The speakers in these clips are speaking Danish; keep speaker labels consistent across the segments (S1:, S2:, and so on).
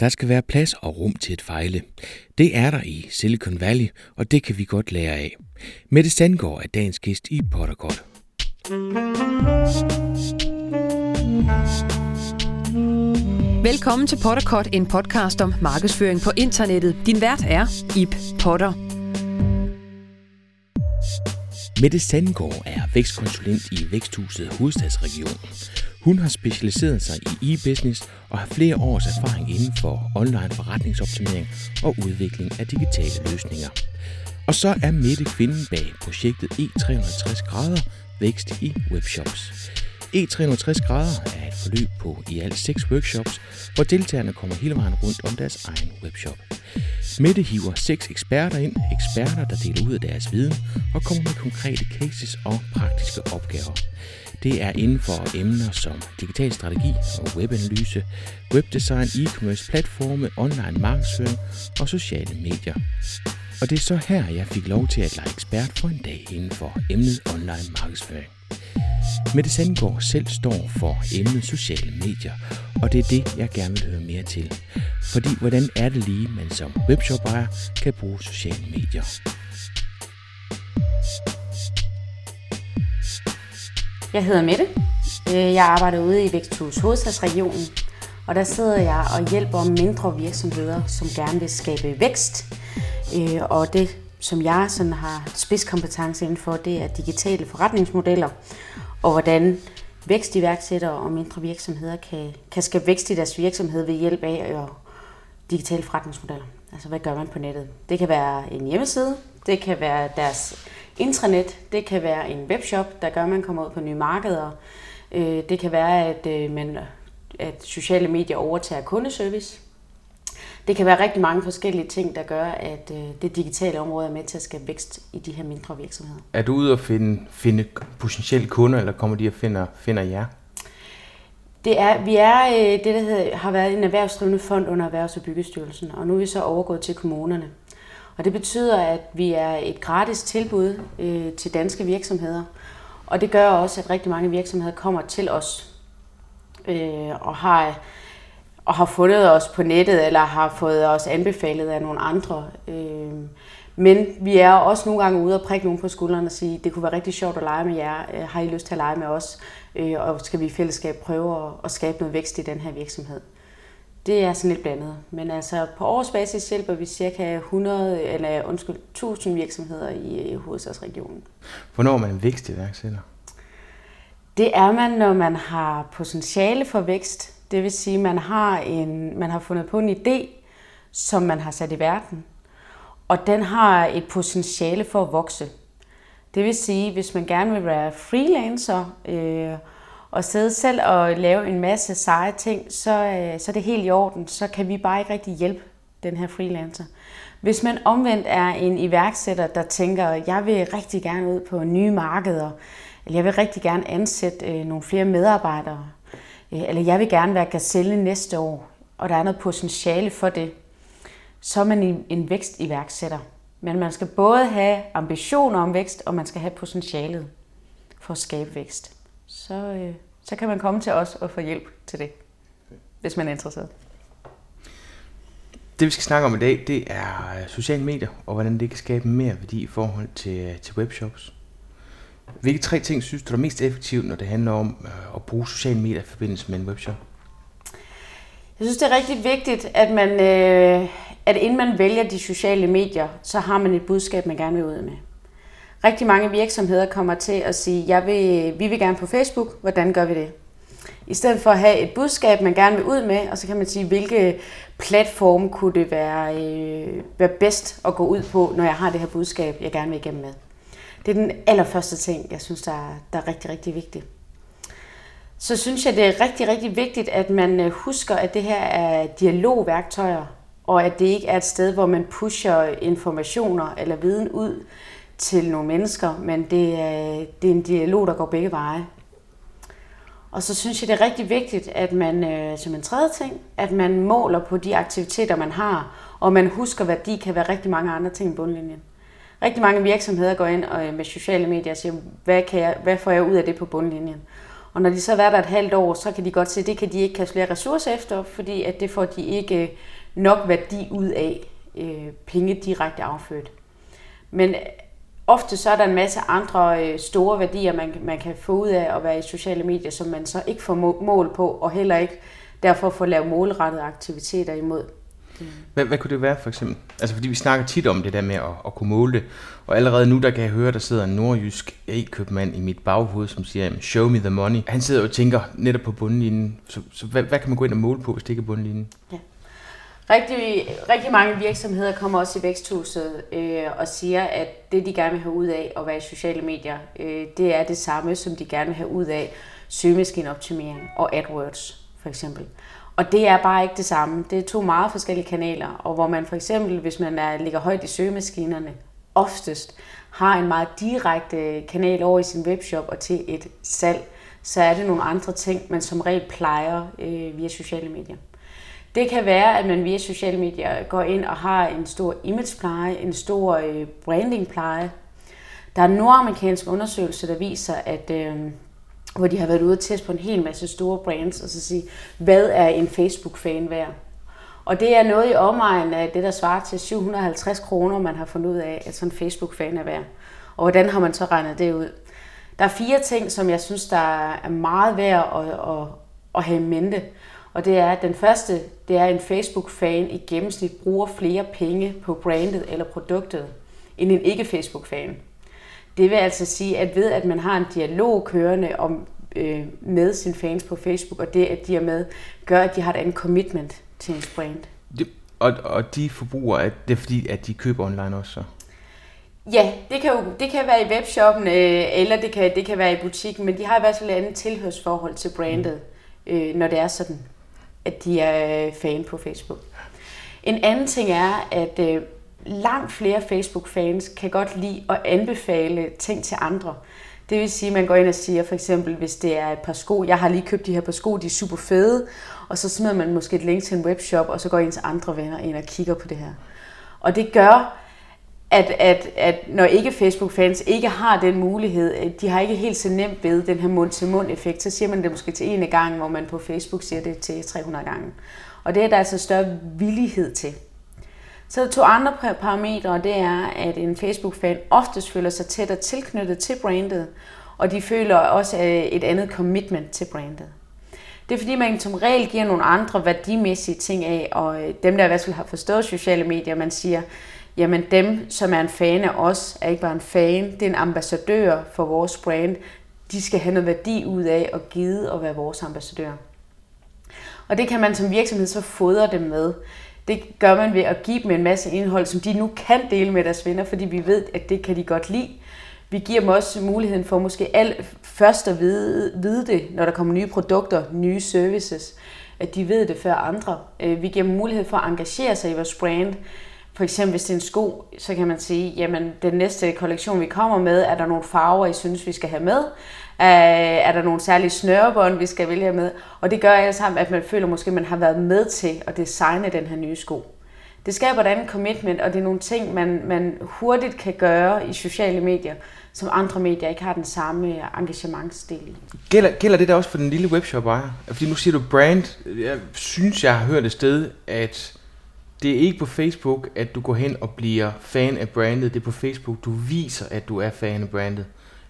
S1: Der skal være plads og rum til at fejle. Det er der i Silicon Valley, og det kan vi godt lære af. Mette Sandgaard er dagens gæst i Potterkort.
S2: Velkommen til Potterkort, en podcast om markedsføring på internettet. Din vært er Ip Potter.
S1: Mette Sandgaard er vækstkonsulent i Væksthuset Hovedstadsregionen. Hun har specialiseret sig i e-business og har flere års erfaring inden for online forretningsoptimering og udvikling af digitale løsninger. Og så er Mette kvinden bag projektet E360 grader vækst i webshops. E360 grader er et forløb på i alt seks workshops, hvor deltagerne kommer hele vejen rundt om deres egen webshop. Mette hiver seks eksperter ind, eksperter, der deler ud af deres viden og kommer med konkrete cases og praktiske opgaver. Det er inden for emner som digital strategi og webanalyse, webdesign, e-commerce, platforme, online markedsføring og sociale medier. Og det er så her, jeg fik lov til at lege ekspert for en dag inden for emnet online markedsføring. Mette Sandgaard selv står for emnet sociale medier, og det er det, jeg gerne vil høre mere til. Fordi hvordan er det lige, man som webshop-ejer kan bruge sociale medier?
S3: Jeg hedder Mette. Øh, jeg arbejder ude i Væksthus Hovedstadsregionen, og der sidder jeg og hjælper mindre virksomheder, som gerne vil skabe vækst. Øh, og det, som jeg sådan har spidskompetence inden for, det er digitale forretningsmodeller, og hvordan vækstiværksættere og mindre virksomheder kan, kan skabe vækst i deres virksomhed ved hjælp af og digitale forretningsmodeller. Altså, hvad gør man på nettet? Det kan være en hjemmeside, det kan være deres intranet, det kan være en webshop, der gør, at man kommer ud på nye markeder. Øh, det kan være, at, øh, man, at sociale medier overtager kundeservice. Det kan være rigtig mange forskellige ting, der gør, at øh, det digitale område er med til at skabe vækst i de her mindre virksomheder.
S1: Er du ude og finde, finde potentielle kunder, eller kommer de og finder, finder jer?
S3: Det er, vi er det, der hedder, har været en erhvervsdrivende fond under Erhvervs- og Byggestyrelsen, og nu er vi så overgået til kommunerne. Og det betyder, at vi er et gratis tilbud øh, til danske virksomheder. Og det gør også, at rigtig mange virksomheder kommer til os øh, og har og har fundet os på nettet, eller har fået os anbefalet af nogle andre. Øh, men vi er også nogle gange ude og prikke nogen på skulderen og sige, det kunne være rigtig sjovt at lege med jer. Øh, har I lyst til at lege med os? Øh, og skal vi i fællesskab prøve at skabe noget vækst i den her virksomhed? Det er sådan lidt blandet. Men altså på årsbasis hjælper vi cirka 100, eller undskyld, 1000 virksomheder i, hovedstadsregionen.
S1: Hvornår er man en vækstiværksætter?
S3: Det er man, når man har potentiale for vækst. Det vil sige, at man har, en, man har fundet på en idé, som man har sat i verden. Og den har et potentiale for at vokse. Det vil sige, hvis man gerne vil være freelancer, øh, og sidde selv og lave en masse seje ting, så, øh, så er det helt i orden. Så kan vi bare ikke rigtig hjælpe den her freelancer. Hvis man omvendt er en iværksætter, der tænker, jeg vil rigtig gerne ud på nye markeder, eller jeg vil rigtig gerne ansætte øh, nogle flere medarbejdere, øh, eller jeg vil gerne være gazelle næste år, og der er noget potentiale for det, så er man en, en vækstiværksætter. Men man skal både have ambitioner om vækst, og man skal have potentialet for at skabe vækst. Så, øh, så kan man komme til os og få hjælp til det, hvis man er interesseret.
S1: Det vi skal snakke om i dag, det er sociale medier, og hvordan det kan skabe mere værdi i forhold til, til webshops. Hvilke tre ting synes du er mest effektivt, når det handler om øh, at bruge sociale medier i forbindelse med en webshop?
S3: Jeg synes, det er rigtig vigtigt, at man, øh, at inden man vælger de sociale medier, så har man et budskab, man gerne vil ud med. Rigtig mange virksomheder kommer til at sige, jeg vil, vi vil gerne på Facebook, hvordan gør vi det? I stedet for at have et budskab, man gerne vil ud med, og så kan man sige, hvilke platform kunne det være, øh, være bedst at gå ud på, når jeg har det her budskab, jeg gerne vil igennem med. Det er den allerførste ting, jeg synes, der er, der er rigtig, rigtig vigtigt. Så synes jeg, det er rigtig, rigtig vigtigt, at man øh, husker, at det her er dialogværktøjer, og at det ikke er et sted, hvor man pusher informationer eller viden ud til nogle mennesker, men det er, det er en dialog, der går begge veje. Og så synes jeg, det er rigtig vigtigt, at man, øh, som en tredje ting, at man måler på de aktiviteter, man har, og man husker, hvad de kan være rigtig mange andre ting i bundlinjen. Rigtig mange virksomheder går ind og, øh, med sociale medier og siger, hvad, kan jeg, hvad får jeg ud af det på bundlinjen? Og når de så har været der et halvt år, så kan de godt se, at det kan de ikke kaste flere ressourcer efter, fordi at det får de ikke øh, nok værdi ud af, øh, penge direkte afført. Men ofte så er der en masse andre øh, store værdier, man, man kan få ud af at være i sociale medier, som man så ikke får mål på, og heller ikke derfor får lavet målrettede aktiviteter imod.
S1: Hvad, hvad kunne det være for eksempel? Altså fordi vi snakker tit om det der med at, at kunne måle det, og allerede nu der kan jeg høre, der sidder en nordjysk e-købmand i mit baghoved, som siger, show me the money. Han sidder og tænker netop på bundlinjen. Så, så hvad, hvad kan man gå ind og måle på, hvis det ikke er bundlinjen? Ja.
S3: Rigtig, rigtig mange virksomheder kommer også i væksthuset øh, og siger, at det de gerne vil have ud af at være i sociale medier, øh, det er det samme, som de gerne vil have ud af søgemaskineoptimering og AdWords for eksempel. Og det er bare ikke det samme. Det er to meget forskellige kanaler, og hvor man for eksempel, hvis man er, ligger højt i søgemaskinerne, oftest har en meget direkte kanal over i sin webshop og til et salg, så er det nogle andre ting, man som regel plejer øh, via sociale medier. Det kan være, at man via sociale medier går ind og har en stor imagepleje, en stor øh, brandingpleje. Der er en nordamerikansk undersøgelse, der viser, at øh, hvor de har været ude og teste på en hel masse store brands, og så sige, hvad er en Facebook-fan værd? Og det er noget i omegnen af det, der svarer til 750 kroner, man har fundet ud af, at sådan en Facebook-fan er værd. Og hvordan har man så regnet det ud? Der er fire ting, som jeg synes, der er meget værd at, at, at have i mente. Og det er, at den første, det er, at en Facebook-fan i gennemsnit bruger flere penge på brandet eller produktet, end en ikke-Facebook-fan. Det vil altså sige, at ved at man har en dialog kørende om, øh, med sine fans på Facebook, og det, at de er med, gør, at de har et andet commitment til ens brand.
S1: Det, og, og de forbrugere, det er fordi, at de køber online også så?
S3: Ja, det kan jo det kan være i webshoppen, øh, eller det kan, det kan være i butikken, men de har i hvert fald et andet tilhørsforhold til brandet, mm. øh, når det er sådan, at de er øh, fan på Facebook. En anden ting er, at øh, langt flere Facebook-fans kan godt lide at anbefale ting til andre. Det vil sige, at man går ind og siger, for eksempel, hvis det er et par sko, jeg har lige købt de her par sko, de er super fede, og så smider man måske et link til en webshop, og så går ens andre venner ind og kigger på det her. Og det gør, at, at, at når ikke Facebook-fans ikke har den mulighed, de har ikke helt så nemt ved den her mund-til-mund-effekt, så siger man det måske til en gang, hvor man på Facebook siger det til 300 gange. Og det er der altså større villighed til. Så er der to andre parametre, det er, at en Facebook-fan oftest føler sig tættere tilknyttet til brandet, og de føler også øh, et andet commitment til brandet. Det er fordi, man som regel giver nogle andre værdimæssige ting af, og øh, dem, der i hvert fald har forstået sociale medier, man siger, jamen dem, som er en fan af os, er ikke bare en fan, det er en ambassadør for vores brand. De skal have noget værdi ud af at give og være vores ambassadør. Og det kan man som virksomhed så fodre dem med. Det gør man ved at give dem en masse indhold, som de nu kan dele med deres venner, fordi vi ved, at det kan de godt lide. Vi giver dem også muligheden for måske al, først at vide, vide det, når der kommer nye produkter, nye services, at de ved det før andre. Øh, vi giver dem mulighed for at engagere sig i vores brand. For eksempel hvis det er en sko, så kan man sige, jamen den næste kollektion vi kommer med, er der nogle farver, I synes vi skal have med? Øh, er der nogle særlige snørebånd, vi skal vælge med? Og det gør alle sammen, at man føler måske, at man har været med til at designe den her nye sko. Det skaber et andet commitment, og det er nogle ting, man, man hurtigt kan gøre i sociale medier, som andre medier ikke har den samme engagementsdel i.
S1: Gælder, gælder det da også for den lille webshop ejer? Fordi nu siger du brand. Jeg synes, jeg har hørt et sted, at det er ikke på Facebook, at du går hen og bliver fan af brandet. Det er på Facebook, du viser, at du er fan af brandet.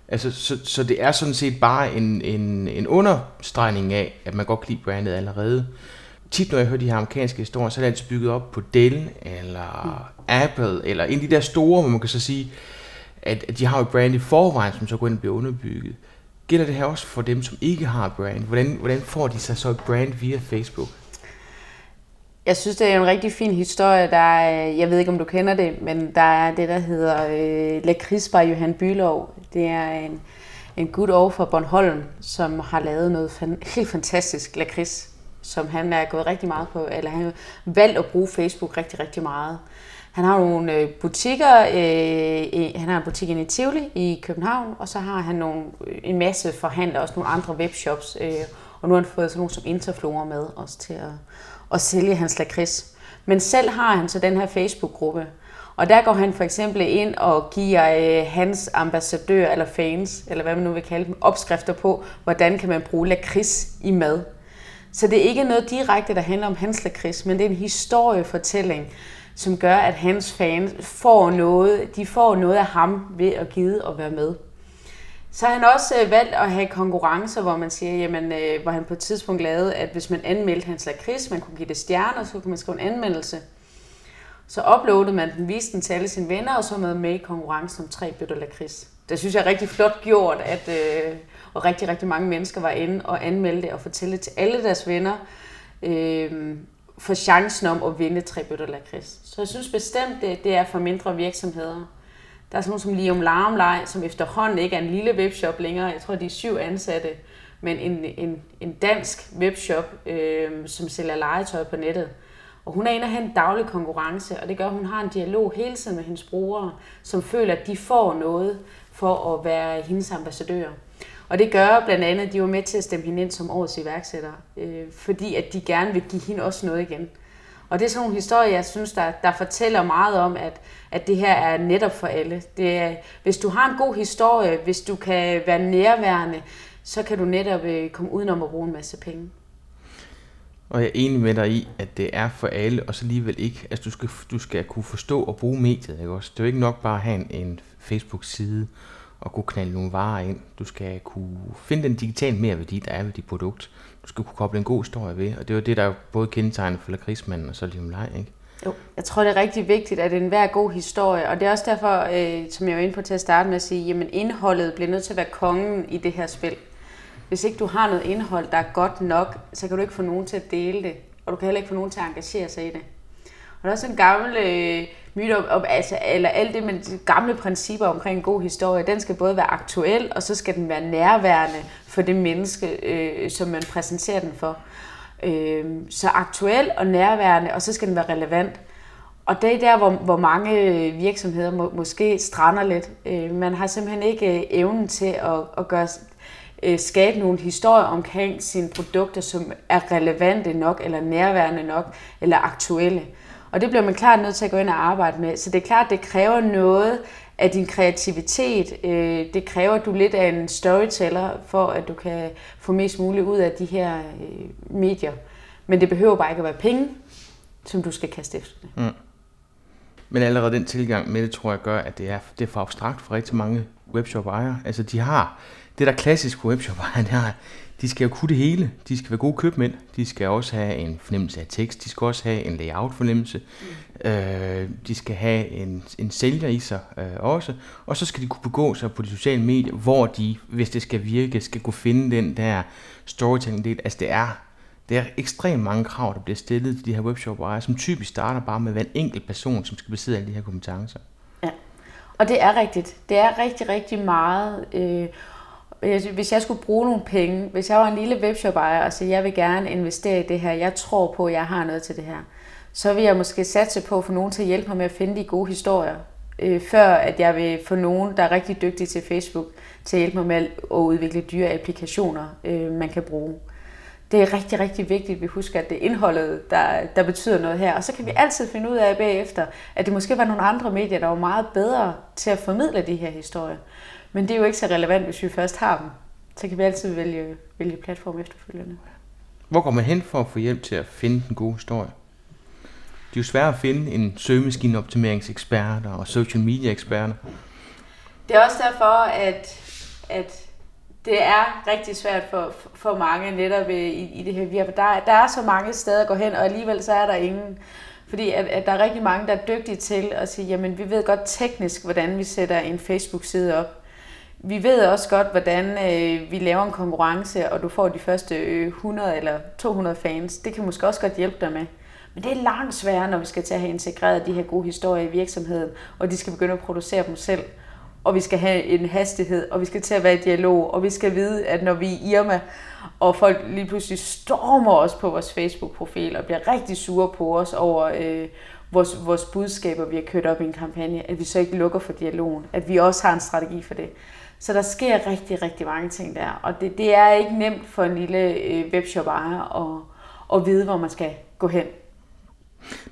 S1: Altså, så, så det er sådan set bare en, en, en understregning af, at man godt kan lide brandet allerede. Tit når jeg hører de her amerikanske historier, så er det altid bygget op på Dell, eller mm. Apple, eller en af de der store, hvor man kan så sige, at, at de har et brand i forvejen, som så går ind og bliver underbygget. Gælder det her også for dem, som ikke har brand? Hvordan, hvordan får de sig så et brand via Facebook?
S3: Jeg synes, det er en rigtig fin historie. Der er, jeg ved ikke, om du kender det, men der er det, der hedder øh, Lakrids by Johan Bylov. Det er en, en gut over fra Bornholm, som har lavet noget fan, helt fantastisk lakrids, som han er gået rigtig meget på, eller han har valgt at bruge Facebook rigtig, rigtig meget. Han har nogle øh, butikker, øh, han har en butik i Tivoli i København, og så har han nogle, øh, en masse forhandlere, også nogle andre webshops, øh, og nu har han fået sådan nogle som Interflora med også til at, at sælge hans lakrids. Men selv har han så den her Facebook-gruppe, Og der går han for eksempel ind og giver øh, hans ambassadør eller fans, eller hvad man nu vil kalde dem, opskrifter på, hvordan kan man bruge lakrids i mad. Så det er ikke noget direkte, der handler om hans lakrids, men det er en historiefortælling, som gør, at hans fans får noget, de får noget af ham ved at gide og være med. Så har han også øh, valgt at have konkurrencer, hvor man siger, jamen, øh, hvor han på et tidspunkt lavede, at hvis man anmeldte hans lakrids, man kunne give det stjerner, så kunne man skrive en anmeldelse. Så uploadede man den, viste den til alle sine venner, og så med med i konkurrencen om tre bøtter lakrids. Det synes jeg er rigtig flot gjort, at, øh, og rigtig, rigtig mange mennesker var inde og anmeldte og fortælle til alle deres venner, øh, for chancen om at vinde tre bøtter lakrids. Så jeg synes bestemt, det, det er for mindre virksomheder. Der er sådan nogle som Liam Larmlej, som efterhånden ikke er en lille webshop længere. Jeg tror, de er syv ansatte, men en, en, en dansk webshop, øh, som sælger legetøj på nettet. Og hun er inde og have en daglig konkurrence, og det gør, at hun har en dialog hele tiden med hendes brugere, som føler, at de får noget for at være hendes ambassadører. Og det gør blandt andet, at de var med til at stemme hende ind som årets iværksætter, øh, fordi at de gerne vil give hende også noget igen. Og det er sådan nogle historier, jeg synes, der, der fortæller meget om, at, at det her er netop for alle. Det er, hvis du har en god historie, hvis du kan være nærværende, så kan du netop øh, komme udenom at bruge en masse penge.
S1: Og jeg er enig med dig i, at det er for alle, og så alligevel ikke. Altså, du skal, du skal kunne forstå og bruge mediet, ikke også? Det er jo ikke nok bare at have en, en Facebook-side og kunne knalde nogle varer ind. Du skal kunne finde den digitale merværdi, der er ved dit produkt. Du skal kunne koble en god historie ved, og det er jo det, der både kendetegner for lakridsmanden og så Liam Lej, ikke?
S3: Jo, jeg tror, det er rigtig vigtigt, at det er en god historie, og det er også derfor, øh, som jeg var inde på til at starte med at sige, jamen indholdet bliver nødt til at være kongen i det her spil. Hvis ikke du har noget indhold, der er godt nok, så kan du ikke få nogen til at dele det, og du kan heller ikke få nogen til at engagere sig i det. Og der er også en gammel øh, myte om, om altså, eller alt det med de gamle principper omkring en god historie, den skal både være aktuel, og så skal den være nærværende for det menneske, øh, som man præsenterer den for. Øh, så aktuel og nærværende, og så skal den være relevant. Og det er der, hvor, hvor mange øh, virksomheder må, måske strander lidt. Øh, man har simpelthen ikke øh, evnen til at, at gøre øh, skabe nogle historier omkring sine produkter, som er relevante nok, eller nærværende nok, eller aktuelle. Og det bliver man klart nødt til at gå ind og arbejde med. Så det er klart, det kræver noget af din kreativitet. Øh, det kræver, at du er lidt af en storyteller, for at du kan få mest muligt ud af de her øh, medier. Men det behøver bare ikke at være penge, som du skal kaste efter det. Mm.
S1: Men allerede den tilgang med det, tror jeg, gør, at det er, det er for abstrakt for rigtig mange webshop-ejere. Altså, de har det der klassisk på webshop, det er, de skal jo kunne det hele. De skal være gode købmænd. De skal også have en fornemmelse af tekst. De skal også have en layout-fornemmelse. Mm. Øh, de skal have en, en sælger i sig øh, også. Og så skal de kunne begå sig på de sociale medier, hvor de, hvis det skal virke, skal kunne finde den der storytelling-del. Altså det er, det er ekstremt mange krav, der bliver stillet til de her webshop som typisk starter bare med hver enkelt person, som skal besidde alle de her kompetencer.
S3: Ja, og det er rigtigt. Det er rigtig, rigtig meget... Øh, hvis jeg skulle bruge nogle penge, hvis jeg var en lille webshop ejer og sige, jeg vil gerne investere i det her, jeg tror på, at jeg har noget til det her, så vil jeg måske satse på at få nogen til at hjælpe mig med at finde de gode historier, øh, før at jeg vil få nogen, der er rigtig dygtige til Facebook, til at hjælpe mig med at udvikle dyre applikationer, øh, man kan bruge. Det er rigtig, rigtig vigtigt, at vi husker, at det er indholdet, der, der betyder noget her. Og så kan vi altid finde ud af bagefter, at det måske var nogle andre medier, der var meget bedre til at formidle de her historier. Men det er jo ikke så relevant, hvis vi først har dem. Så kan vi altid vælge, vælge platform efterfølgende.
S1: Hvor går man hen for at få hjælp til at finde den gode historie? Det er jo svært at finde en søgemaskineoptimeringsekspert og social media eksperter.
S3: Det er også derfor, at, at det er rigtig svært for, for mange netop øh, i, i det her virke. Der, der er så mange steder at gå hen, og alligevel så er der ingen. Fordi at, at der er rigtig mange, der er dygtige til at sige, jamen vi ved godt teknisk, hvordan vi sætter en Facebook-side op vi ved også godt, hvordan øh, vi laver en konkurrence, og du får de første øh, 100 eller 200 fans. Det kan måske også godt hjælpe dig med. Men det er langt sværere, når vi skal til at have integreret de her gode historier i virksomheden, og de skal begynde at producere dem selv. Og vi skal have en hastighed, og vi skal til at være i dialog, og vi skal vide, at når vi er Irma, og folk lige pludselig stormer os på vores Facebook-profil og bliver rigtig sure på os over øh, vores, vores budskaber, vi har kørt op i en kampagne, at vi så ikke lukker for dialogen, at vi også har en strategi for det. Så der sker rigtig, rigtig mange ting der. Og det, det er ikke nemt for en lille øh, webshop ejer at, at vide, hvor man skal gå hen.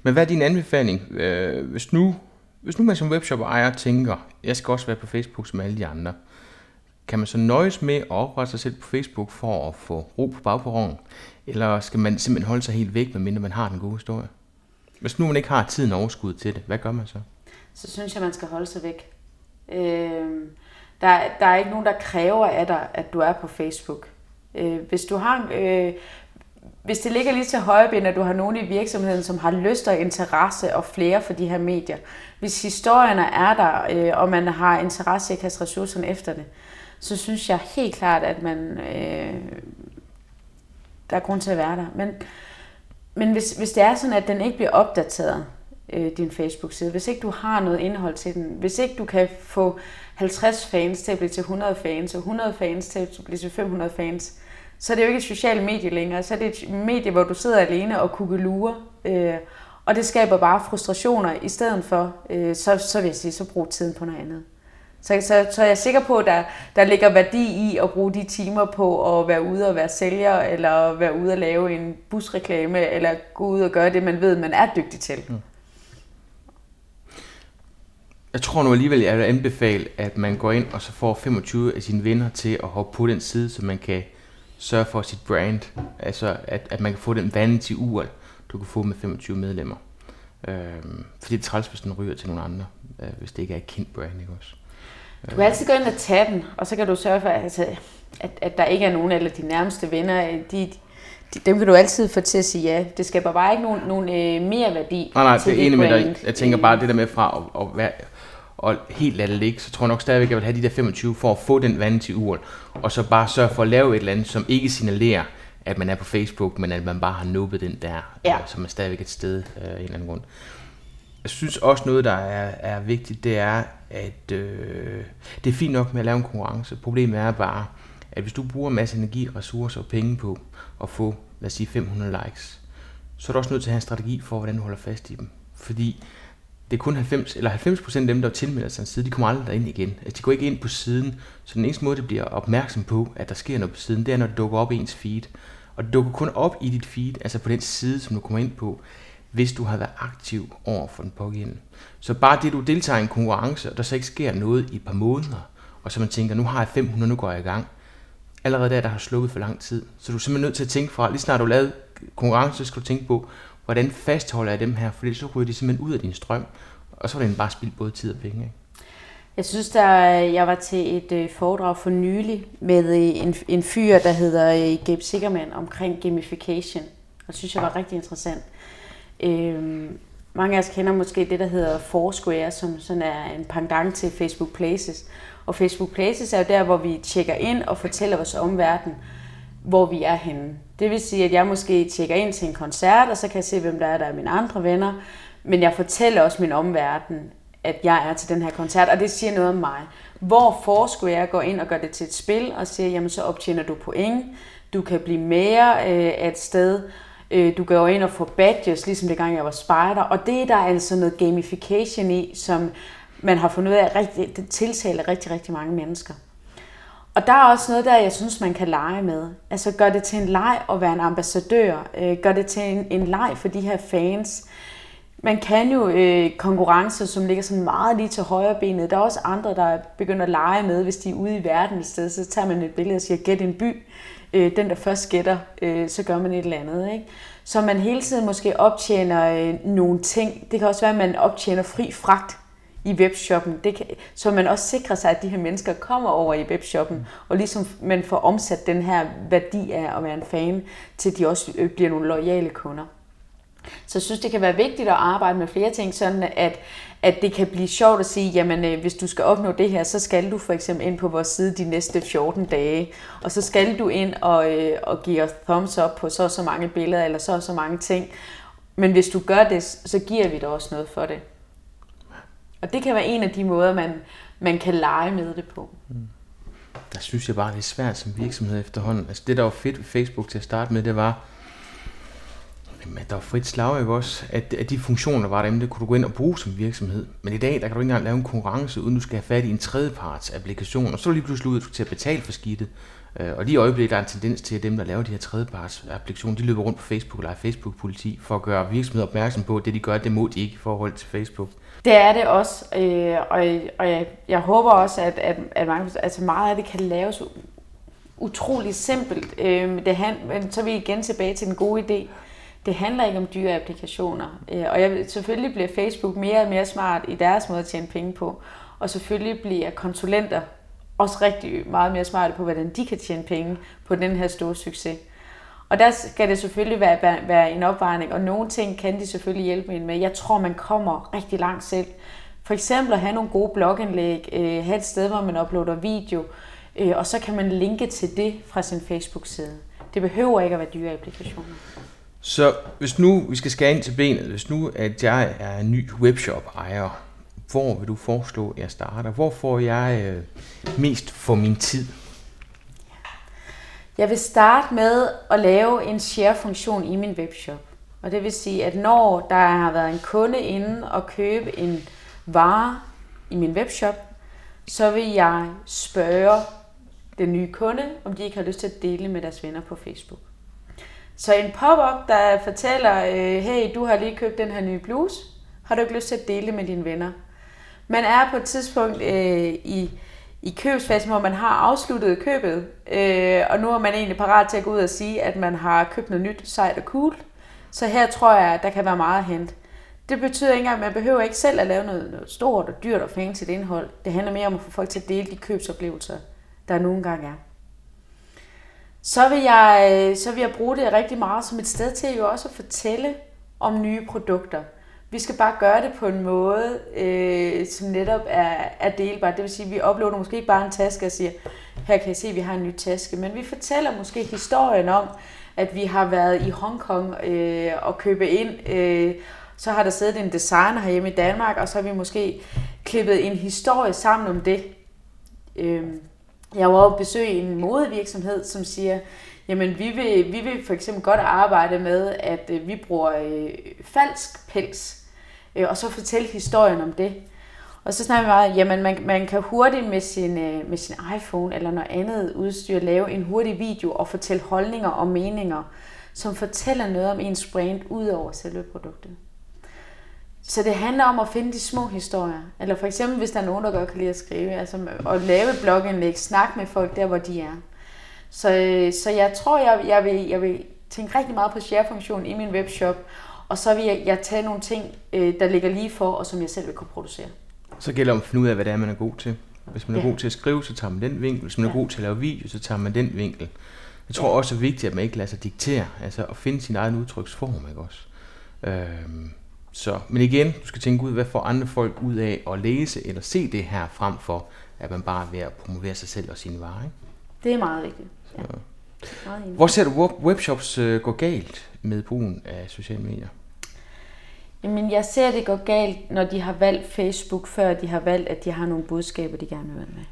S1: Men hvad er din anbefaling, øh, hvis nu Hvis nu man som webshop-ejer tænker, jeg skal også være på Facebook som alle de andre, kan man så nøjes med at oprette sig selv på Facebook for at få ro på bagperronen? Eller skal man simpelthen holde sig helt væk, medmindre man har den gode historie? Hvis nu man ikke har tiden og overskud til det, hvad gør man så?
S3: Så synes jeg, man skal holde sig væk. Øh, der, der er ikke nogen, der kræver af dig, at du er på Facebook. Øh, hvis du har øh, hvis det ligger lige til højreben, at du har nogen i virksomheden, som har lyst og interesse og flere for de her medier. Hvis historierne er der, øh, og man har interesse i at kaste ressourcerne efter det, så synes jeg helt klart, at man, øh, der er grund til at være der. Men, men hvis, hvis det er sådan, at den ikke bliver opdateret, øh, din Facebook-side, hvis ikke du har noget indhold til den, hvis ikke du kan få 50 fans til at blive til 100 fans, og 100 fans til at blive til 500 fans, så er det jo ikke et socialt medie længere. Så er det et medie, hvor du sidder alene og kukkelurer. Øh, og det skaber bare frustrationer i stedet for, øh, så, så vil jeg sige, så brug tiden på noget andet. Så, så, så jeg er sikker på, at der, der ligger værdi i at bruge de timer på at være ude og være sælger, eller være ude og lave en busreklame, eller gå ud og gøre det, man ved, man er dygtig til. Mm.
S1: Jeg tror nu alligevel, jeg vil anbefale, at man går ind og så får 25 af sine venner til at hoppe på den side, så man kan sørge for sit brand. Altså, at, at man kan få den vanity ur, du kan få med 25 medlemmer. Øhm, fordi det er træls, hvis den ryger til nogle andre, øh, hvis det ikke er et kendt brand, ikke også?
S3: Du kan altid gå ind og tage den, og så kan du sørge for, altså, at, at der ikke er nogen af de nærmeste venner. De, de, dem kan du altid få til at sige ja. Det skaber bare ikke nogen, nogen øh, mere værdi
S1: Nej, nej, det er enig med dig. Jeg tænker bare det der med fra at, at være og helt lade det ligge, så tror jeg nok stadigvæk, at jeg vil have de der 25 for at få den vand til uren, og så bare sørge for at lave et eller andet, som ikke signalerer, at man er på Facebook, men at man bare har nubbet den der, ja. øh, så man stadigvæk er et sted øh, en eller anden grund. Jeg synes også noget, der er, er vigtigt, det er, at øh, det er fint nok med at lave en konkurrence. Problemet er bare, at hvis du bruger en masse energi, ressourcer og penge på at få, lad os sige, 500 likes, så er du også nødt til at have en strategi for, hvordan du holder fast i dem. Fordi det er kun 90, eller 90% af dem, der tilmelder sig en side, de kommer aldrig derind igen. Altså, de går ikke ind på siden. Så den eneste måde, det bliver opmærksom på, at der sker noget på siden, det er, når det dukker op i ens feed. Og det dukker kun op i dit feed, altså på den side, som du kommer ind på, hvis du har været aktiv over for den pågældende. Så bare det, du deltager i en konkurrence, og der så ikke sker noget i et par måneder, og så man tænker, nu har jeg 500, nu går jeg i gang. Allerede der, der har slukket for lang tid. Så du er simpelthen nødt til at tænke fra, lige snart du lavede konkurrence, så skal du tænke på, hvordan fastholder jeg dem her, for så ryger de simpelthen ud af din strøm, og så var det bare spildt både tid og penge. Ikke?
S3: Jeg synes, der, jeg var til et øh, foredrag for nylig med øh, en, en fyr, der hedder øh, Gabe Sigerman omkring gamification. Og det synes jeg var rigtig interessant. Øhm, mange af os kender måske det, der hedder Foursquare, som sådan er en pendant til Facebook Places. Og Facebook Places er jo der, hvor vi tjekker ind og fortæller vores omverden, hvor vi er henne. Det vil sige, at jeg måske tjekker ind til en koncert, og så kan jeg se, hvem der er, der er mine andre venner. Men jeg fortæller også min omverden, at jeg er til den her koncert, og det siger noget om mig. Hvorfor skulle jeg gå ind og gøre det til et spil, og sige, jamen så optjener du point, du kan blive mere øh, af et sted, øh, du går ind og får badges, ligesom det gang jeg var spider, og det er der altså noget gamification i, som man har fundet ud af, rigtig, det tiltaler rigtig, rigtig mange mennesker. Og der er også noget der, jeg synes, man kan lege med. Altså gør det til en leg at være en ambassadør. Øh, gør det til en, en leg for de her fans. Man kan jo øh, konkurrencer, som ligger sådan meget lige til højre benet. Der er også andre, der begynder at lege med, hvis de er ude i verden et sted. Så tager man et billede og siger, gæt en by. Øh, den, der først gætter, øh, så gør man et eller andet. Ikke? Så man hele tiden måske optjener øh, nogle ting. Det kan også være, at man optjener fri fragt i webshoppen, det kan, så man også sikrer sig, at de her mennesker kommer over i webshoppen, og ligesom man får omsat den her værdi af at være en fan, til de også øh, bliver nogle loyale kunder. Så jeg synes, det kan være vigtigt at arbejde med flere ting, sådan at, at det kan blive sjovt at sige, jamen øh, hvis du skal opnå det her, så skal du for eksempel ind på vores side de næste 14 dage, og så skal du ind og, øh, og give os thumbs up på så og så mange billeder, eller så og så mange ting. Men hvis du gør det, så giver vi dig også noget for det. Og det kan være en af de måder, man, man kan lege med det på. Mm.
S1: Der synes jeg bare, det er svært som virksomhed efterhånden. Altså det, der var fedt ved Facebook til at starte med, det var, Jamen, der var frit slag, ikke også? At, at de funktioner, der var derinde, det kunne du gå ind og bruge som virksomhed. Men i dag, der kan du ikke engang lave en konkurrence, uden du skal have fat i en tredjeparts applikation, og så er du lige pludselig ud til at betale for skidtet. Øh, og lige i øjeblikket der er en tendens til, at dem, der laver de her tredjeparts applikationer, de løber rundt på Facebook eller Facebook-politi for at gøre virksomheder opmærksom på, at det de gør, det må de ikke i forhold til Facebook.
S3: Det er det også, øh, og, og jeg, jeg håber også, at, at, at mange, altså meget af det kan laves utrolig simpelt. Øh, det han, men så er vi igen tilbage til den gode idé. Det handler ikke om dyre applikationer. Øh, og jeg, selvfølgelig bliver Facebook mere og mere smart i deres måde at tjene penge på. Og selvfølgelig bliver konsulenter også rigtig meget mere smarte på, hvordan de kan tjene penge på den her store succes. Og der skal det selvfølgelig være, være en opvejning, og nogle ting kan de selvfølgelig hjælpe en med. Jeg tror, man kommer rigtig langt selv. For eksempel at have nogle gode blogindlæg, øh, have et sted, hvor man uploader video, øh, og så kan man linke til det fra sin Facebook-side. Det behøver ikke at være dyre applikationer.
S1: Så hvis nu vi skal skære ind til benet, hvis nu at jeg er en ny webshop-ejer, hvor vil du foreslå, at jeg starter? Hvor får jeg øh, mest for min tid?
S3: Jeg vil starte med at lave en share-funktion i min webshop. Og det vil sige, at når der har været en kunde inde og købe en vare i min webshop, så vil jeg spørge den nye kunde, om de ikke har lyst til at dele med deres venner på Facebook. Så en pop-up, der fortæller, øh, hey, du har lige købt den her nye bluse, har du ikke lyst til at dele med dine venner? Man er på et tidspunkt øh, i, i købsfasen, hvor man har afsluttet købet, øh, og nu er man egentlig parat til at gå ud og sige, at man har købt noget nyt, sejt og cool. Så her tror jeg, at der kan være meget at hente. Det betyder ikke engang, at man behøver ikke selv at lave noget, noget stort og dyrt og fancy indhold. Det handler mere om at få folk til at dele de købsoplevelser, der nogle gange er. Så vil, jeg, øh, så vil jeg bruge det rigtig meget som et sted til jo også at fortælle om nye produkter. Vi skal bare gøre det på en måde, øh, som netop er, er delbar. Det vil sige, at vi uploader måske ikke bare en taske og siger, her kan I se, at vi har en ny taske, men vi fortæller måske historien om, at vi har været i Hongkong øh, og købe ind. Øh, så har der siddet en designer herhjemme i Danmark, og så har vi måske klippet en historie sammen om det. Øh, jeg var oppe i en modevirksomhed, som siger, jamen vi vil, vi vil for eksempel godt arbejde med, at øh, vi bruger øh, falsk pels øh, og så fortælle historien om det. Og så snakker vi meget, jamen man, man kan hurtigt med sin, øh, med sin iPhone eller noget andet udstyr lave en hurtig video og fortælle holdninger og meninger, som fortæller noget om ens brand ud over selve produktet. Så det handler om at finde de små historier. Eller for eksempel, hvis der er nogen, der godt kan lide at skrive, altså at lave blogindlæg, snakke med folk der, hvor de er. Så, øh, så jeg tror, jeg, jeg, vil, jeg vil tænke rigtig meget på share-funktionen i min webshop, og så vil jeg, jeg tage nogle ting, øh, der ligger lige for, og som jeg selv vil kunne producere.
S1: Så gælder det om at finde ud af, hvad det er, man er god til. Hvis man er ja. god til at skrive, så tager man den vinkel. Hvis man er ja. god til at lave video, så tager man den vinkel. Jeg tror ja. også, det er vigtigt, at man ikke lader sig diktere, altså at finde sin egen udtryksform, ikke også? Øhm, så, men igen, du skal tænke ud, hvad får andre folk ud af at læse eller se det her, frem for at man bare er ved at promovere sig selv og sine varer, ikke?
S3: Det er meget vigtigt. Ja.
S1: Hvor ser du webshops øh, gå galt med brugen af sociale medier?
S3: Jamen, jeg ser det går galt, når de har valgt Facebook, før de har valgt, at de har nogle budskaber, de gerne vil med.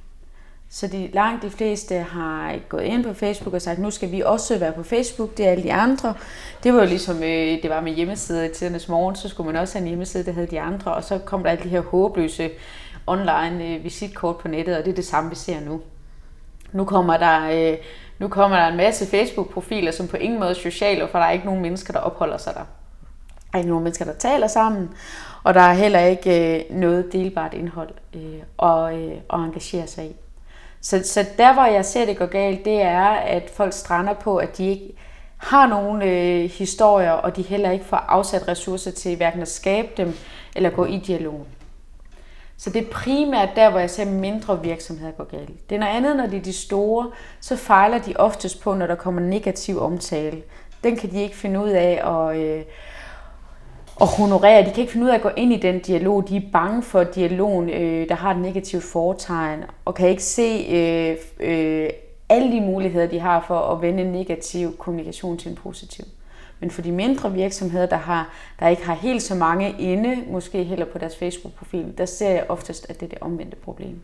S3: Så de, langt de fleste har gået ind på Facebook og sagt, nu skal vi også være på Facebook, det er alle de andre. Det var jo ligesom, øh, det var med hjemmesider i tidernes morgen, så skulle man også have en hjemmeside, der havde de andre, og så kom der alle de her håbløse online øh, visitkort på nettet, og det er det samme, vi ser nu. Nu kommer der, øh, nu kommer der en masse Facebook-profiler, som på ingen måde er sociale, for der er ikke nogen mennesker, der opholder sig der. Der er ikke nogen mennesker, der taler sammen, og der er heller ikke øh, noget delbart indhold øh, at, øh, at engagere sig i. Så, så der, hvor jeg ser det går galt, det er, at folk strander på, at de ikke har nogen øh, historier, og de heller ikke får afsat ressourcer til hverken at skabe dem, eller gå i dialog. Så det er primært der, hvor jeg ser mindre virksomheder går galt. Det er noget andet, når de er de store, så fejler de oftest på, når der kommer negativ omtale. Den kan de ikke finde ud af at, øh, at honorere. De kan ikke finde ud af at gå ind i den dialog. De er bange for dialogen, øh, der har et negativt foretegn, og kan ikke se øh, øh, alle de muligheder, de har for at vende en negativ kommunikation til en positiv. Men for de mindre virksomheder, der, har, der ikke har helt så mange inde, måske heller på deres Facebook-profil, der ser jeg oftest, at det er det omvendte problem.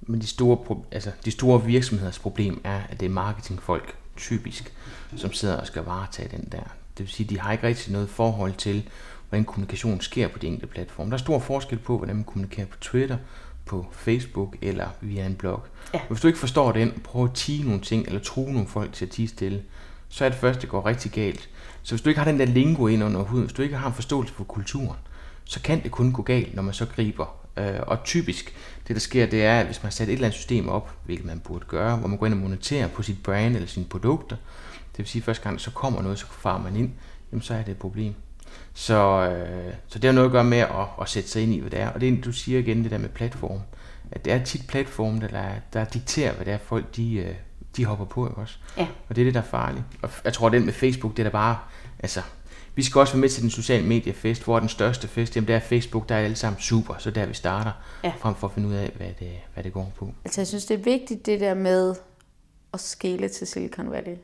S1: Men de store, altså, de store virksomheders problem er, at det er marketingfolk, typisk, som sidder og skal varetage den der. Det vil sige, at de har ikke rigtig noget forhold til, hvordan kommunikation sker på de enkelte platforme. Der er stor forskel på, hvordan man kommunikerer på Twitter, på Facebook eller via en blog.
S4: Ja.
S1: Hvis du ikke forstår den, prøv at tige nogle ting, eller true nogle folk til at tige stille, så er det først, det går rigtig galt. Så hvis du ikke har den der lingo ind under huden, hvis du ikke har en forståelse for kulturen, så kan det kun gå galt, når man så griber. Øh, og typisk, det der sker, det er, at hvis man sætter et eller andet system op, hvilket man burde gøre, hvor man går ind og moniterer på sit brand eller sine produkter, det vil sige, at første gang så kommer noget, så farer man ind, jamen så er det et problem. Så, øh, så det har noget at gøre med at, at sætte sig ind i, hvad det er. Og det er, du siger igen, det der med platform. At det er tit platform, der, der dikterer, hvad det er, folk de, øh, de hopper på også.
S4: Ja.
S1: Og det er det, der er farligt. Og jeg tror, den med Facebook, det er der bare... Altså, vi skal også være med til den sociale mediefest, hvor den største fest, jamen det er Facebook, der er alle sammen super, så der vi starter,
S4: Ja.
S1: frem for at finde ud af, hvad det, hvad det går på.
S3: Altså, jeg synes, det er vigtigt det der med at skele til Silicon Valley.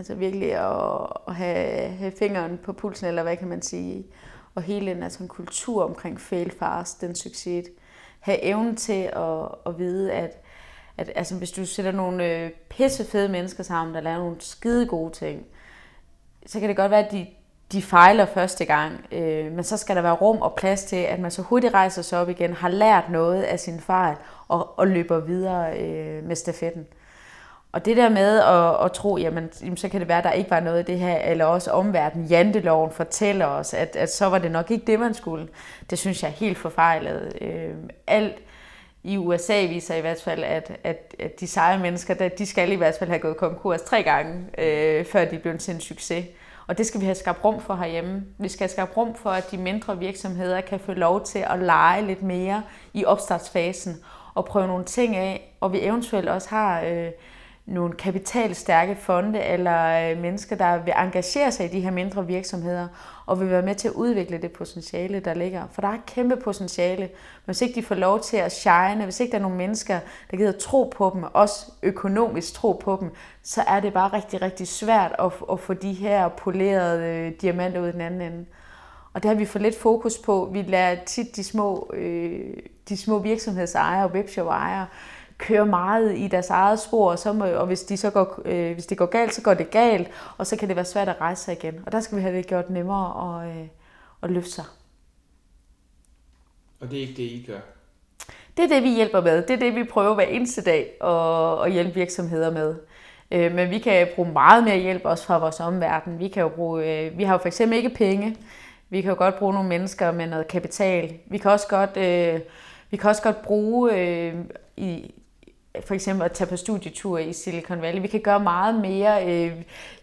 S3: Altså virkelig at, at have, have fingeren på pulsen, eller hvad kan man sige. Og hele den altså, en kultur omkring fail fast, den succes. Have evnen til at, at vide, at, at altså, hvis du sætter nogle øh, pissefede mennesker sammen, der laver nogle skide gode ting, så kan det godt være, at de, de fejler første gang, øh, men så skal der være rum og plads til, at man så hurtigt rejser sig op igen, har lært noget af sin fejl og, og løber videre øh, med stafetten. Og det der med at, at tro, jamen, jamen, så kan det være, at der ikke var noget af det her, eller også omverdenen, janteloven fortæller os, at, at så var det nok ikke det, man skulle. Det synes jeg er helt forfejlet. Øh, alt i USA viser i hvert fald, at, at, at de seje mennesker, der, de skal i hvert fald have gået konkurs tre gange, øh, før de blev til en succes. Og det skal vi have skabt rum for herhjemme. Vi skal have skabt rum for, at de mindre virksomheder kan få lov til at lege lidt mere i opstartsfasen og prøve nogle ting af, og vi eventuelt også har øh, nogle kapitalstærke fonde eller øh, mennesker, der vil engagere sig i de her mindre virksomheder og vil være med til at udvikle det potentiale, der ligger. For der er et kæmpe potentiale, men hvis ikke de får lov til at shine, hvis ikke der er nogle mennesker, der gider tro på dem, også økonomisk tro på dem, så er det bare rigtig, rigtig svært at, at få de her polerede øh, diamanter ud i den anden ende. Og det har vi for lidt fokus på. Vi lader tit de små, øh, de små virksomhedsejere og webshop-ejere køre meget i deres eget spor, og, så må, og hvis, de så går, øh, hvis det går galt, så går det galt, og så kan det være svært at rejse sig igen. Og der skal vi have det gjort nemmere at, øh, at løfte sig.
S1: Og det er ikke det, I gør?
S3: Det er det, vi hjælper med. Det er det, vi prøver hver eneste dag at, at hjælpe virksomheder med. Øh, Men vi kan bruge meget mere hjælp også fra vores omverden. Vi, kan jo bruge, øh, vi har jo for eksempel ikke penge. Vi kan jo godt bruge nogle mennesker med noget kapital. Vi kan også godt, øh, vi kan også godt bruge øh, i, for eksempel at tage på studietur i Silicon Valley. Vi kan gøre meget mere. Øh,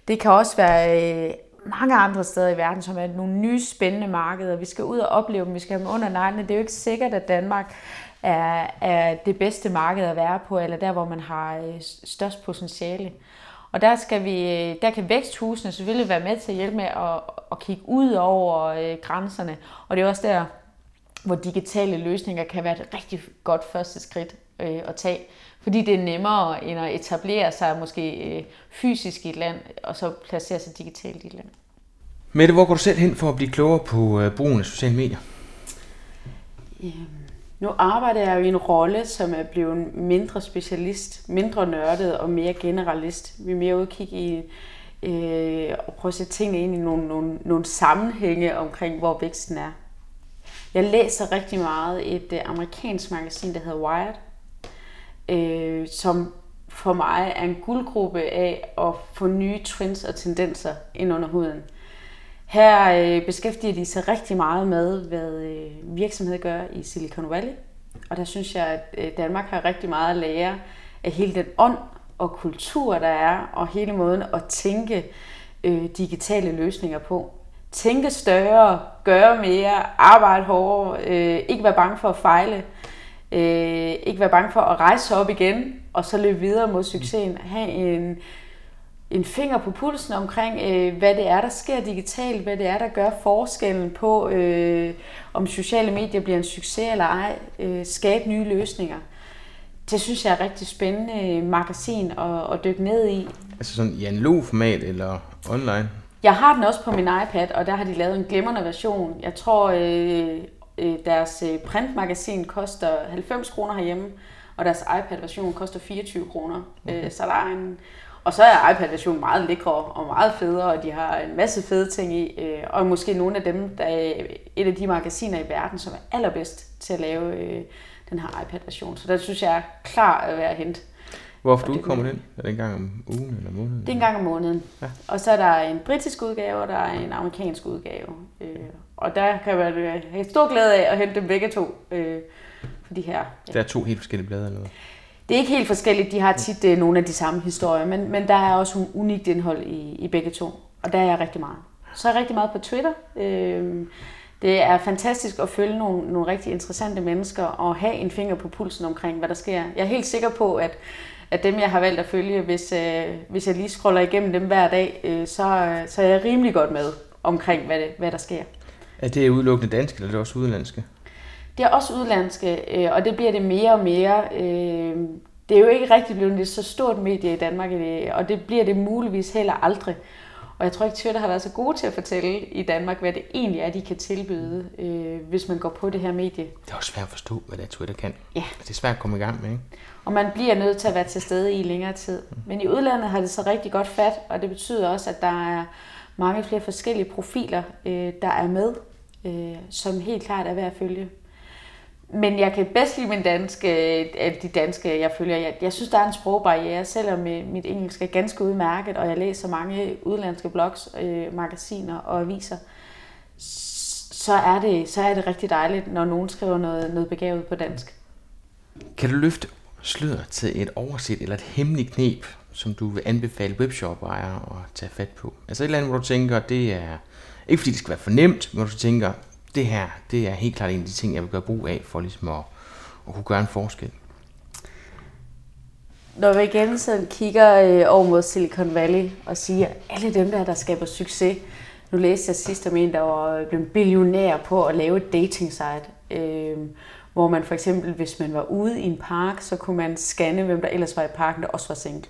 S3: det kan også være øh, mange andre steder i verden, som er nogle nye spændende markeder. Vi skal ud og opleve dem. Vi skal have dem under neglene. Det er jo ikke sikkert, at Danmark er, er det bedste marked at være på, eller der, hvor man har øh, størst potentiale. Og der, skal vi, der kan væksthusene selvfølgelig være med til at hjælpe med at, at kigge ud over grænserne. Og det er også der, hvor digitale løsninger kan være et rigtig godt første skridt øh, at tage. Fordi det er nemmere end at etablere sig måske øh, fysisk i et land, og så placere sig digitalt i et land.
S1: Mette, hvor går du selv hen for at blive klogere på øh, brugen af sociale medier?
S4: Jamen, nu arbejder jeg jo i en rolle, som er blevet mindre specialist, mindre nørdet og mere generalist. Vi er mere ude at kigge i øh, og prøve at sætte tingene ind i nogle, nogle, nogle sammenhænge omkring, hvor væksten er. Jeg læser rigtig meget et øh, amerikansk magasin, der hedder Wired, øh, som for mig er en guldgruppe af at få nye trends og tendenser ind under huden. Her øh, beskæftiger de sig rigtig meget med, hvad øh, virksomheder gør i Silicon Valley. Og der synes jeg, at øh, Danmark har rigtig meget at lære af hele den ånd og kultur, der er, og hele måden at tænke øh, digitale løsninger på. Tænke større, gøre mere, arbejde hårdere, øh, ikke være bange for at fejle, øh, ikke være bange for at rejse sig op igen, og så løbe videre mod succesen. Have en, en finger på pulsen omkring, øh, hvad det er, der sker digitalt, hvad det er, der gør forskellen på, øh, om sociale medier bliver en succes eller ej, øh, skabe nye løsninger. Det synes jeg er et rigtig spændende magasin at, at dykke ned i.
S1: Altså sådan i analog format eller online?
S4: Jeg har den også på min iPad, og der har de lavet en glimrende version. Jeg tror, øh, øh, deres øh, printmagasin koster 90 kroner herhjemme, og deres iPad-version koster 24 kroner. Okay. Så der er en, og så er iPad-versionen meget lækre og meget federe, og de har en masse fede ting i. øh, Og måske nogle af dem, der er et af de magasiner i verden, som er allerbedst til at lave øh,
S3: den her iPad-version. Så den synes jeg er klar at være hente.
S1: Hvorfor du kommer den? Er det en gang om ugen eller måneden?
S3: Det er en gang om måneden. Ja. Og så er der en britisk udgave, og der er en amerikansk udgave. Øh, og der kan man have stor glæde af at hente dem begge to. Øh, for de her,
S1: ja. Der er to helt forskellige blade eller noget?
S3: Det er ikke helt forskelligt. De har tit øh, nogle af de samme historier, men, men der er også un- unikt indhold i, i begge to. Og der er jeg rigtig meget. Så er jeg rigtig meget på Twitter. Øh, det er fantastisk at følge nogle, nogle rigtig interessante mennesker og have en finger på pulsen omkring, hvad der sker. Jeg er helt sikker på, at, at dem, jeg har valgt at følge, hvis, øh, hvis jeg lige scroller igennem dem hver dag, øh, så, så er jeg rimelig godt med omkring, hvad, det, hvad der sker.
S1: Er det udelukkende danske, eller er det også udenlandske?
S3: Det er også udlandske, øh, og det bliver det mere og mere. Øh, det er jo ikke rigtig blevet et så stort medie i Danmark, og det bliver det muligvis heller aldrig. Og jeg tror ikke, Twitter har været så gode til at fortælle i Danmark, hvad det egentlig er, de kan tilbyde, øh, hvis man går på det her medie.
S1: Det er også svært at forstå, hvad det er, Twitter kan.
S3: Ja.
S1: Det er svært at komme i gang med, ikke?
S3: Og man bliver nødt til at være til stede i længere tid. Mm. Men i udlandet har det så rigtig godt fat, og det betyder også, at der er mange flere forskellige profiler, øh, der er med, øh, som helt klart er værd at følge. Men jeg kan bedst lide min danske, af de danske, jeg følger. Jeg, jeg synes, der er en sprogbarriere, selvom mit engelsk er ganske udmærket, og jeg læser mange udlandske blogs, øh, magasiner og aviser, så er, det, så er det rigtig dejligt, når nogen skriver noget, noget begavet på dansk.
S1: Kan du løfte slør til et overset eller et hemmeligt knep, som du vil anbefale webshop-ejere at tage fat på? Altså et eller andet, hvor du tænker, det er ikke fordi det skal være for nemt, men hvor du tænker, det her, det er helt klart en af de ting, jeg vil gøre brug af, for ligesom at, at kunne gøre en forskel.
S3: Når vi igen sådan kigger øh, over mod Silicon Valley og siger, alle dem der, der skaber succes, nu læste jeg sidst om en, der var øh, blevet billionær på at lave et dating site, øh, hvor man for eksempel, hvis man var ude i en park, så kunne man scanne, hvem der ellers var i parken, der også var single.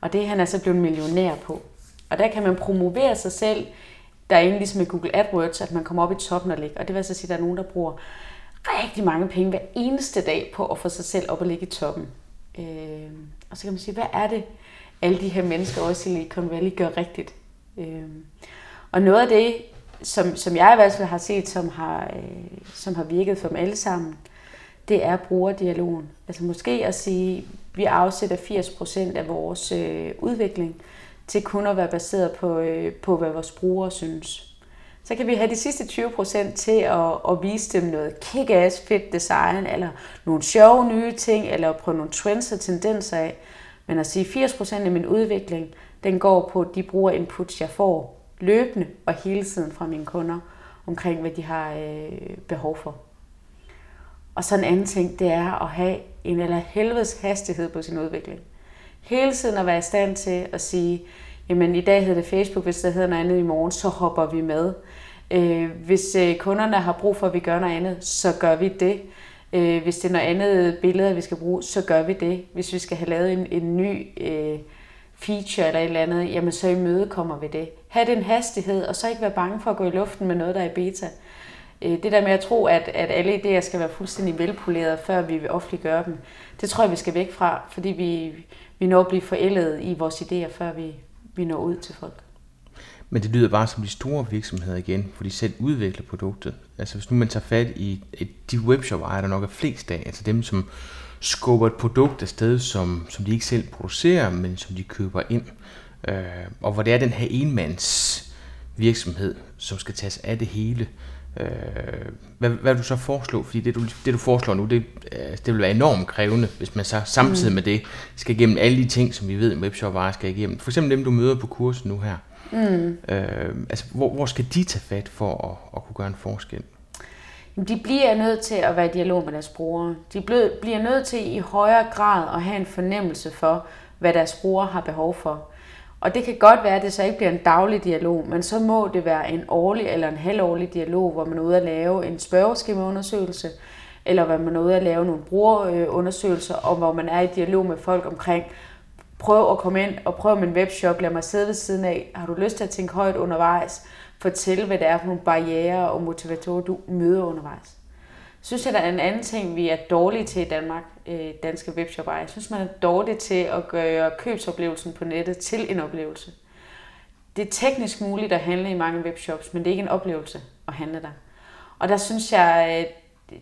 S3: Og det er han altså blevet millionær på. Og der kan man promovere sig selv der er egentlig ligesom med Google AdWords, at man kommer op i toppen og ligger. Og det vil altså sige, at der er nogen, der bruger rigtig mange penge hver eneste dag på at få sig selv op og ligge i toppen. Øh, og så kan man sige, hvad er det, alle de her mennesker også i Silicon Valley gør rigtigt? Øh, og noget af det, som, som jeg i hvert fald har set, som har, øh, som har virket for dem alle sammen, det er brugerdialogen. Altså måske at sige, at vi afsætter 80% af vores øh, udvikling til kun at være baseret på, øh, på hvad vores brugere synes. Så kan vi have de sidste 20% til at, at vise dem noget kick-ass fedt design, eller nogle sjove nye ting, eller prøve nogle trends og tendenser af. Men at sige, 80% af min udvikling, den går på de bruger inputs, jeg får løbende og hele tiden fra mine kunder, omkring hvad de har øh, behov for. Og så en anden ting, det er at have en eller helvedes hastighed på sin udvikling hele tiden at være i stand til at sige, jamen i dag hedder det Facebook, hvis det hedder noget andet i morgen, så hopper vi med. Øh, hvis øh, kunderne har brug for, at vi gør noget andet, så gør vi det. Øh, hvis det er noget andet billede, vi skal bruge, så gør vi det. Hvis vi skal have lavet en, en ny øh, feature eller et eller andet, jamen så imødekommer vi det. Ha' den hastighed, og så ikke være bange for at gå i luften med noget, der er i beta. Øh, det der med at tro, at, at alle idéer skal være fuldstændig velpolerede, før vi vil offentliggøre dem, det tror jeg, vi skal væk fra, fordi vi, vi når at blive forældet i vores idéer, før vi, vi når ud til folk.
S1: Men det lyder bare som de store virksomheder igen, hvor de selv udvikler produktet. Altså hvis nu man tager fat i de webshop ejere, der nok er flest af, altså dem, som skubber et produkt afsted, som, som de ikke selv producerer, men som de køber ind. Øh, og hvor det er den her enmands virksomhed, som skal tages af det hele. Øh, hvad, hvad vil du så foreslå? Fordi det du, det, du foreslår nu, det, øh, det vil være enormt krævende, hvis man så samtidig mm. med det skal igennem alle de ting, som vi ved, en webshop skal igennem. For eksempel dem, du møder på kursen nu her. Mm. Øh, altså, hvor, hvor skal de tage fat for at, at kunne gøre en forskel?
S3: De bliver nødt til at være i dialog med deres brugere. De bliver nødt til i højere grad at have en fornemmelse for, hvad deres brugere har behov for. Og det kan godt være, at det så ikke bliver en daglig dialog, men så må det være en årlig eller en halvårlig dialog, hvor man er ude at lave en spørgeskemaundersøgelse, eller hvor man er ude at lave nogle brugerundersøgelser, og hvor man er i dialog med folk omkring, prøv at komme ind og prøv min webshop, lad mig sidde ved siden af, har du lyst til at tænke højt undervejs, fortæl hvad det er for nogle barriere og motivatorer, du møder undervejs synes jeg, der er en anden ting, vi er dårlige til i Danmark, øh, danske webshop Jeg synes, man er dårlig til at gøre købsoplevelsen på nettet til en oplevelse. Det er teknisk muligt at handle i mange webshops, men det er ikke en oplevelse at handle der. Og der synes jeg, øh,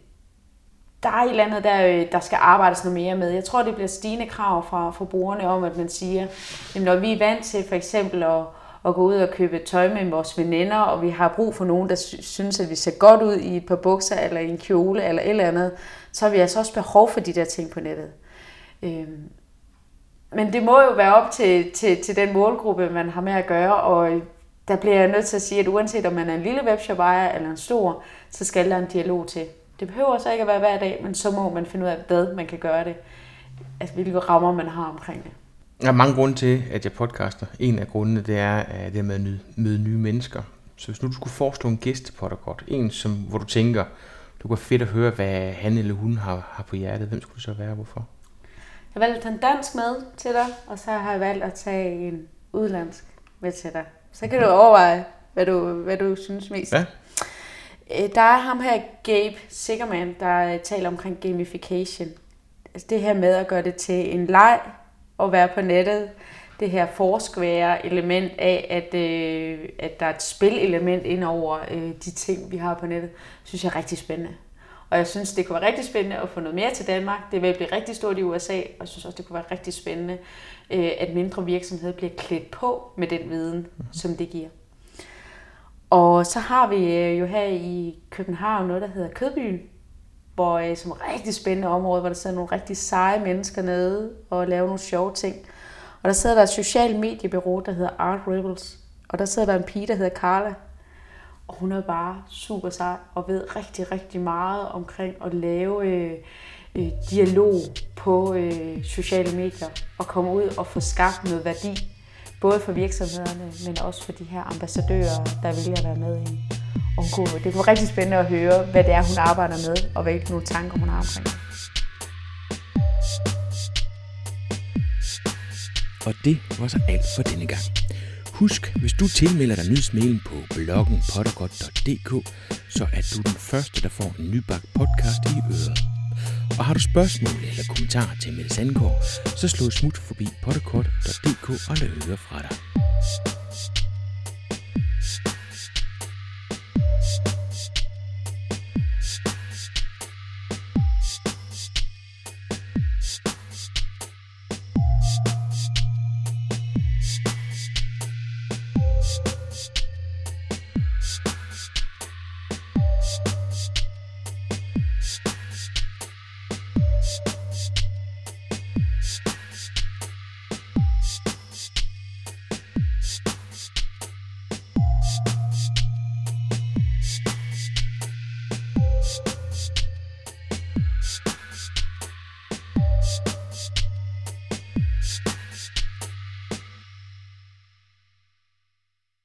S3: der er et eller andet, der, øh, der skal arbejdes noget mere med. Jeg tror, det bliver stigende krav fra forbrugerne om, at man siger, at når vi er vant til for eksempel at, at gå ud og købe tøj med vores veninder, og vi har brug for nogen, der synes, at vi ser godt ud i et par bukser, eller i en kjole, eller et eller andet, så har vi altså også behov for de der ting på nettet. Øhm, men det må jo være op til, til, til den målgruppe, man har med at gøre, og der bliver jeg nødt til at sige, at uanset om man er en lille webshop ejer eller en stor, så skal der en dialog til. Det behøver så ikke at være hver dag, men så må man finde ud af, hvad man kan gøre det. Altså, hvilke rammer man har omkring det.
S1: Der er mange grunde til, at jeg podcaster. En af grundene, det er at det med at møde nye mennesker. Så hvis nu du skulle foreslå en gæst til podcast, en som, hvor du tænker, du kunne fedt at høre, hvad han eller hun har, har på hjertet, hvem skulle det så være, hvorfor?
S3: Jeg har valgt en dansk med til dig, og så har jeg valgt at tage en udlandsk med til dig. Så kan du overveje, hvad du, hvad du synes mest. Ja. Øh, der er ham her, Gabe Sickerman, der taler omkring gamification. Altså det her med at gøre det til en leg og være på nettet. Det her forskvære element af, at, øh, at der er et spillelement ind over øh, de ting, vi har på nettet, synes jeg er rigtig spændende. Og jeg synes, det kunne være rigtig spændende at få noget mere til Danmark. Det vil blive rigtig stort i USA, og jeg synes også, det kunne være rigtig spændende, øh, at mindre virksomheder bliver klædt på med den viden, mm. som det giver. Og så har vi øh, jo her i København noget, der hedder Kødbyen, hvor øh, som et rigtig spændende område, hvor der sidder nogle rigtig seje mennesker nede og laver nogle sjove ting. Og der sidder der et social mediebureau, der hedder Art Rebels. Og der sidder der en pige, der hedder Carla. Og hun er bare super sej og ved rigtig, rigtig meget omkring at lave øh, øh, dialog på øh, sociale medier og komme ud og få skabt noget værdi både for virksomhederne, men også for de her ambassadører, der vælger at være med i Onko. Det kunne rigtig spændende at høre, hvad det er, hun arbejder med, og hvilke nogle tanker hun har omkring.
S1: Og det var så alt for denne gang. Husk, hvis du tilmelder dig nyhedsmailen på bloggen pottergodt.dk, så er du den første, der får en nybagt podcast i øret. Og har du spørgsmål eller kommentarer til Mette Sandgaard, så slå smut forbi potterkort.dk og lad høre fra dig.